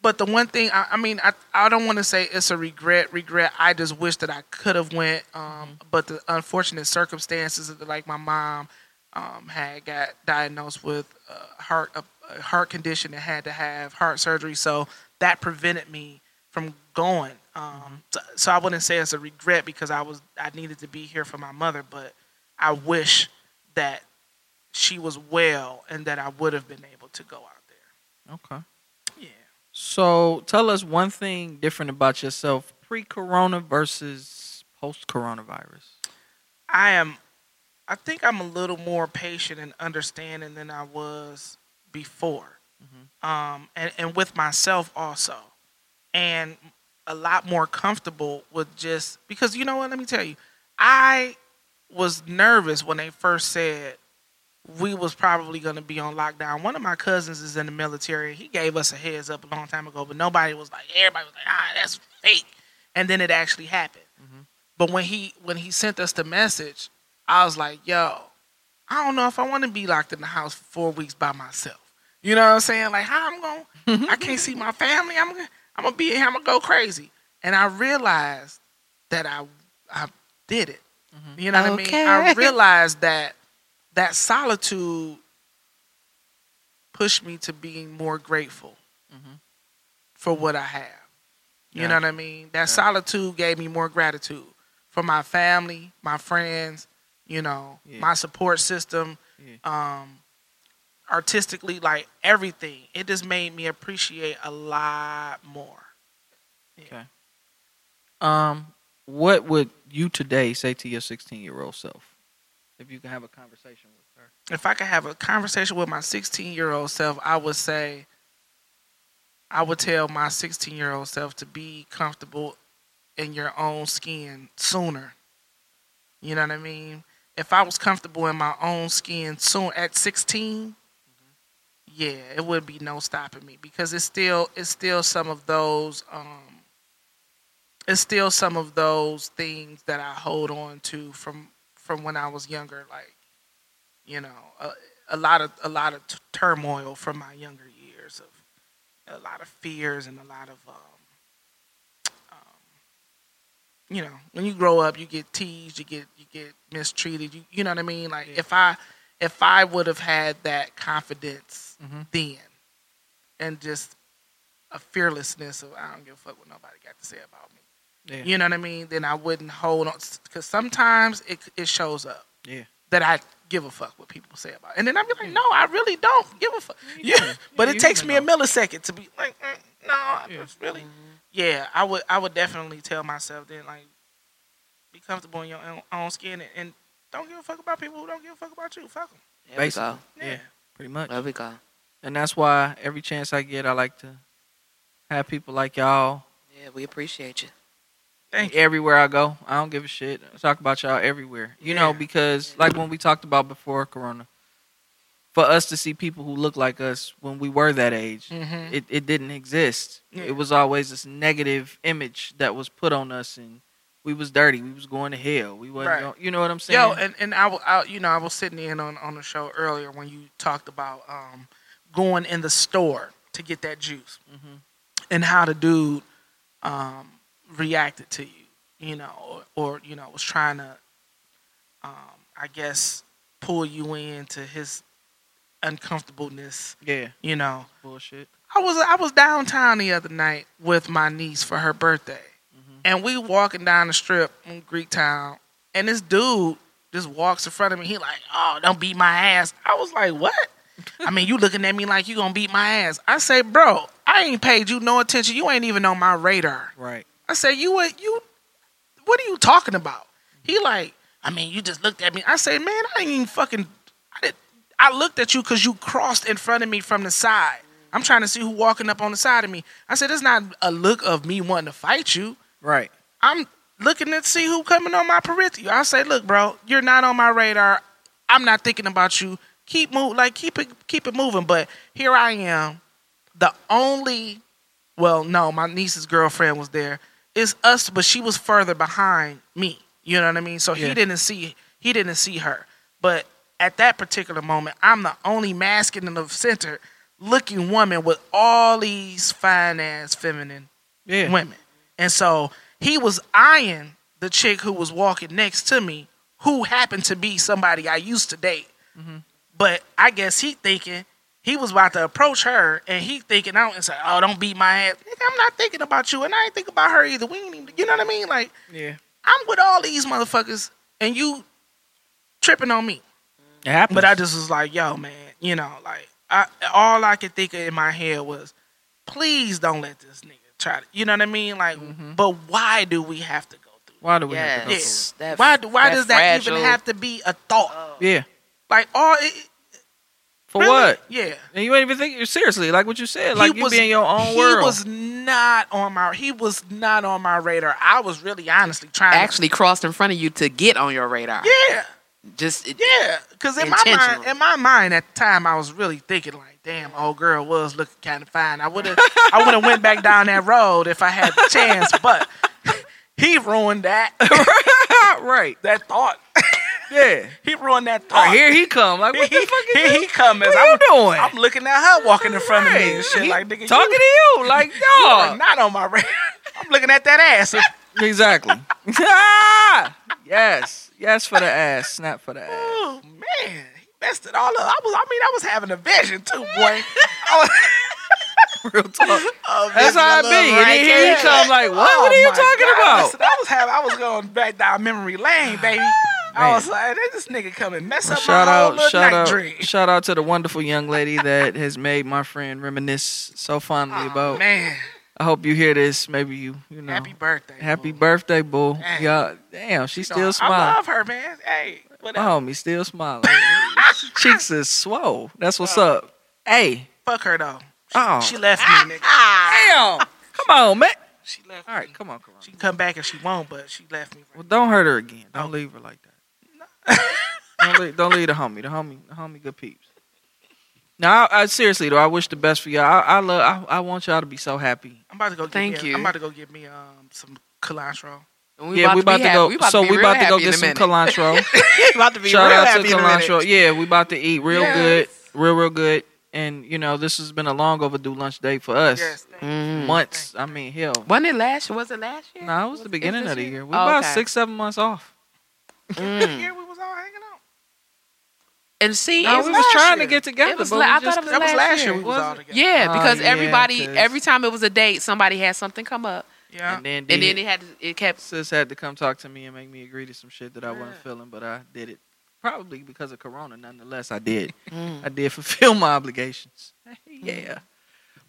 But the one thing, I, I mean, I, I don't want to say it's a regret. Regret. I just wish that I could have went. Um, but the unfortunate circumstances, of like my mom, um, had got diagnosed with a heart a, a heart condition and had to have heart surgery. So that prevented me from going. Um, so, so I wouldn't say it's a regret because I was I needed to be here for my mother, but I wish that she was well and that I would have been able to go out there. Okay. Yeah. So tell us one thing different about yourself pre-corona versus post-coronavirus. I am I think I'm a little more patient and understanding than I was before. Mhm. Um and, and with myself also. And a lot more comfortable with just because you know what, let me tell you, I was nervous when they first said we was probably going to be on lockdown. One of my cousins is in the military. He gave us a heads up a long time ago, but nobody was like, everybody was like, ah, that's fake. And then it actually happened. Mhm. But when he when he sent us the message, I was like, yo, I don't know if I want to be locked in the house for four weeks by myself. You know what I'm saying? Like, how I'm going? I can't see my family. I'm gonna I'm gonna be here. I'm gonna go crazy. And I realized that I I did it. You know what I mean? I realized that that solitude pushed me to being more grateful Mhm. for what I have. You Yeah. know what I mean? That solitude gave me more gratitude for my family, my friends, you know, Yeah. my support system, Yeah. um, artistically, like everything. It just made me appreciate a lot more. Okay. Um, what would you today say to your 16-year-old self if you can have a conversation with her? if I could have a conversation with my 16 year old self, I would say, I would tell my 16 year old self to be comfortable in your own skin sooner. You know what I mean? If I was comfortable in my own skin soon at 16, yeah, it would be no stopping me because it's still it's still some of those um it's still some of those things that I hold on to from from when I was younger like you know a, a lot of a lot of t- turmoil from my younger years of a lot of fears and a lot of um, um, you know when you grow up you get teased you get you get mistreated you you know what I mean like Yeah. if I if I would have had that confidence Mhm. then and just a fearlessness of I don't give a fuck what nobody got to say about me Yeah. you know what I mean then I wouldn't hold on because sometimes it it shows up Yeah. that I give a fuck what people say about. It. And then I'd be like, no, I really don't give a fuck. Yeah, but Yeah, it takes me a millisecond to be like, mm, no, I Yeah. just really, yeah, I would I would definitely tell myself then like be comfortable in your own, own skin and, and don't give a fuck about people who don't give a fuck about you. Fuck them. There we Basically. go. Yeah. Yeah. Pretty much. There we go. And that's why every chance I get, I like to have people like y'all Yeah, we appreciate you. Thank you. everywhere I go. I don't give a shit. I talk about y'all everywhere. You know, Yeah. because like when we talked about before Corona, for us to see people who look like us when we were that age, Mm-hmm. it, it didn't exist. Yeah. It was always this negative image that was put on us, and we was dirty. We was going to hell. We wasn't. Right. going- you know what I'm saying? Yo, and and I, I, you know, I was sitting in on on the show earlier when you talked about um going in the store to get that juice Mhm. and how the dude um reacted to you, you know, or, or you know was trying to, um, I guess, pull you into his uncomfortableness, yeah, you know. bullshit. I was I was downtown the other night with my niece for her birthday, Mhm. and we walking down the strip in Greektown, and this dude just walks in front of me. He like, oh, don't beat my ass. I was like, what? I mean, you looking at me like you gonna beat my ass? I say, bro, I ain't paid you no attention. You ain't even on my radar. Right. I say, you what you? What are you talking about? He like, I mean, you just looked at me. I say, man, I ain't even fucking. I did. I looked at you because you crossed in front of me from the side. I'm trying to see who walking up on the side of me. I said, it's not a look of me wanting to fight you. Right. I'm looking to see who coming on my periphery. I say, look, bro, you're not on my radar. I'm not thinking about you. Keep move, like keep it, keep it moving. But here I am, the only, well, no, my niece's girlfriend was there. It's us, but she was further behind me. You know what I mean? So Yeah. he didn't see, he didn't see her. But at that particular moment, I'm the only masculine in the center looking woman with all these fine ass feminine Yeah. women. And so he was eyeing the chick who was walking next to me, who happened to be somebody I used to date. Mhm. But I guess he thinking he was about to approach her, and he thinking out and say, "Oh, don't beat my ass." Nigga, I'm not thinking about you, and I ain't thinking about her either. We ain't even, you know what I mean? Like Yeah. I'm with all these motherfuckers, and you tripping on me. It happens. But I just was like, yo, man, you know, like I all I could think of in my head was, please don't let this nigga try to, you know what I mean? Like, Mhm. but why do we have to go through? Why do we have to go Yes. That, Why do why that does that even have to be a thought? through it? Yeah. Like all it, For really? what? Yeah. And you ain't even think seriously, like what you said, like He you was- be in your own he world. was not on my he was not on my radar. I was really honestly trying to actually crossed in front of you to get on your radar. Yeah. Just it, Yeah, because in my mind, in my mind at the time, I was really thinking like, "Damn, old girl was looking kind of fine." I would have, I would have went back down that road if I had the chance, but he ruined that right. that thought. Yeah. he ruined that thought. right, here he come. Like what the he, fuck is here this? he come as What I'm, you doing? I'm looking at her walking in front of me and shit. He like, nigga, talking you, to you, like dog. not on my radar. I'm looking at that ass. exactly. Ah! yes, yes for the ass. Snap for the ass. Oh man, he messed it all up. I was, I mean, I was having a vision too, boy. I was, Real talk. a That's how love be. And right then here there. he come like, what? Oh, what are you talking God. about? Listen, I was having, I was going back down memory lane, baby. Ah, I was like, this nigga come and mess Well, up shout my out, little shout night out, dream. shout out to the wonderful young lady that has made my friend reminisce so fondly Oh, about. man, I hope you hear this. Maybe you, you know, happy birthday. happy boo. birthday, boo. Dang. Yeah, damn, she You know, still smiling. I love her, man. Hey, My whatever. homie still smiling. Cheeks is swole. That's what's up. Hey, Fuck her though. oh, She left me, nigga. damn. Come on, man. She left. Me. All right, me. come on, come on. She can come back if she won't, but she left me. Well, don't hurt her again. Don't Oh. leave her like that. don't, leave, don't leave the homie. The homie, the homie, good peeps. Now, I, I seriously though, I wish the best for y'all. I, I love. I, I want y'all to be so happy. I'm about to go. Get Thank me you. I'm about to go get me um some cilantro. And yeah, we about be to go. we about so to we real about to go get some minute. cilantro. about to be Shout real out to happy in a minute. cilantro. Yeah, we about to eat real Yes. good, real real good. And you know, this has been a long overdue lunch date for us. Yes. thank. Mm. Months. I mean, hell. Wasn't it last year? Was it last year? No, it was the beginning of the year? year. We Oh, about okay. six, seven months off. Mm. Yeah, we was all hanging out. And see, No, it's we was last trying to get together. It was but la- I just thought it was That was last last year. year. We was, Was all together. Yeah, Oh, because yeah, everybody, 'cause- every time it was a date, somebody had something come up, Yeah. And then, and then it had to, it kept. sis had to come talk to me and make me agree to some shit that I wasn't feeling, but I did it. Probably because of Corona. Nonetheless, I did. Mm. I did fulfill my obligations. Yeah.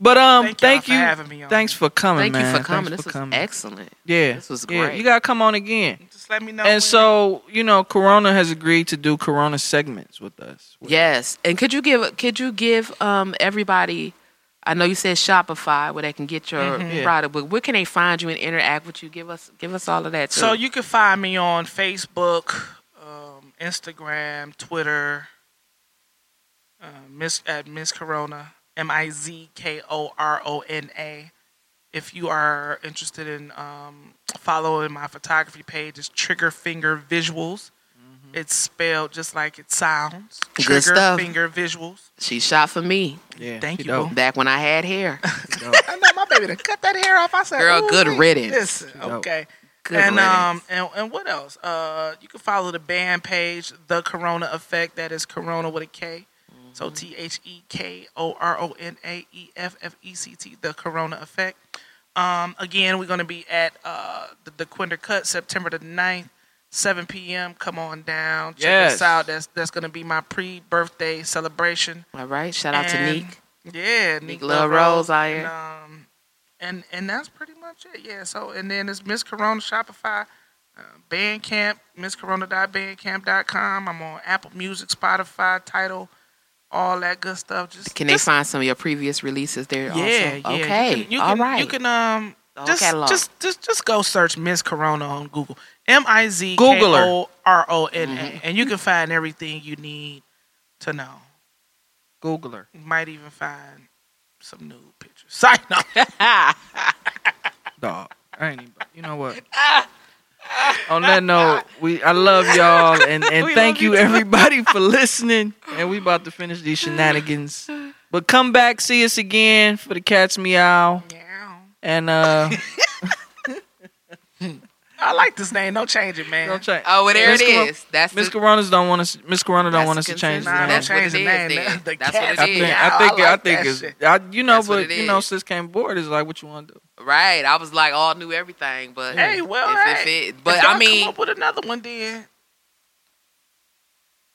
But um, Thank thank, y'all for you. having me on. Thanks for coming, Thank man. you for coming. Thanks this was coming. excellent. Yeah, This was yeah. great. You gotta come on again. Just let me know. And when- so, you know, Korona has agreed to do Corona segments with us. Yes, and could you give could you give um everybody? I know you said Shopify where they can get your Yeah. product, but where can they find you and interact with you? Give us give us all of that. Too. So you can find me on Facebook, um, Instagram, Twitter, uh, Miss at Miz Korona, M I Z K O R O N A. If you are interested in um, following my photography page, it's Trigger Finger Visuals. It's spelled just like it sounds. Good Trigger stuff. Finger Visuals. she shot for me Yeah, Thank you, dope. boo. back when I had hair. Dope. I know my baby to cut that hair off. I said, Girl, "Ooh, good wee." riddance. Listen, okay. Good and riddance. um and, and what else? Uh, you can follow the band page, The Korona Effect. That is Korona with a K. So. T H E K O R O N A E F F E C T. The Korona Effect. Um, again, we're gonna be at uh the, the Quinder Cut September the 9th, 7 p.m. Come on down, check Yes. us out. That's that's gonna be my pre-birthday celebration. all right, shout out to And- Neek. Yeah, Neek Neek Love Love Rose Rose out and, um, and and that's pretty much it. Yeah. So and then it's Miz Korona Shopify, uh, Bandcamp, MizKorona.bandcamp.com. I'm on Apple Music, Spotify, Tidal, all that good stuff. Just Can they find some of your previous releases there? Yeah, also? yeah. You Okay, can- You can, all right. You can um. Just, catalog. just, just, just go search Miz Korona on Google. M I Z K Google her. O R O N A, Mm-hmm. and you can find everything you need to know. Google her. You might even find some nude pictures. Sign no. Dog. I ain't even, you know what? On that note, we I love y'all and, and thank you you everybody for listening. And we about to finish these shenanigans. But come back, see us again for the cats meow. Yeah. And uh I like this name. Don't change it, man. don't change. oh, well, there Miss it Cor- is. That's Miss the, Coronas don't want us Miz Korona don't That's want us to change the Nah, name. That's what change it the name. then. The That's cat- what I it is. think I think I I, think it's. I, you know, That's but you know, is. sis came board is like what you want to do. Right. I was like, all knew everything, but Hey, well, if, hey, if it, but if I mean, come up with another one, then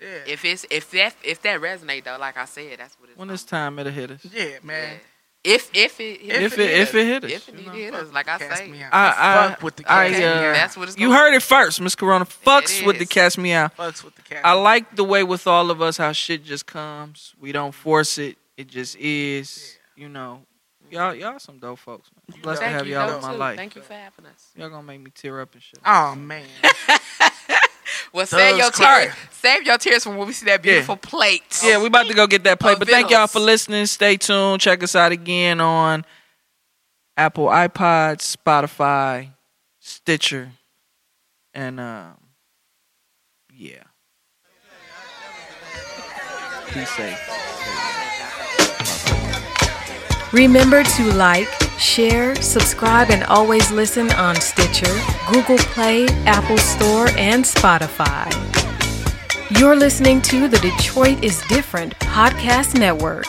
yeah, if it's if that if that resonate though, like I said, that's what it's. When gonna it's time it'll hit us. yeah, man. Yeah. If if it If it if it hit us. if it you know. hit us, like I Cast say, me out. I- I- fuck with the I, uh, me out. that's what it's. You gonna heard it first, Miz Korona. Fucks with the is. me out. fucks with the cat. I like the way with all of us how shit just comes. We don't force it. It just is. You know, y'all y'all some dope folks. Man. I'm blessed to have you, y'all in my too. life. Thank you for having us. Y'all gonna make me tear up and shit. Oh man, Well, save your Thugs cry. tears. Save your tears for when we see that beautiful plate. Yeah, we about to go get that plate. Of But thank y'all for listening. Stay tuned. Check us out again on Apple iPod, Spotify, Stitcher, and um, yeah. Be safe. Remember to like, share, subscribe, and always listen on Stitcher, Google Play, Apple Store, and Spotify. You're listening to the Detroit is Different Podcast Network.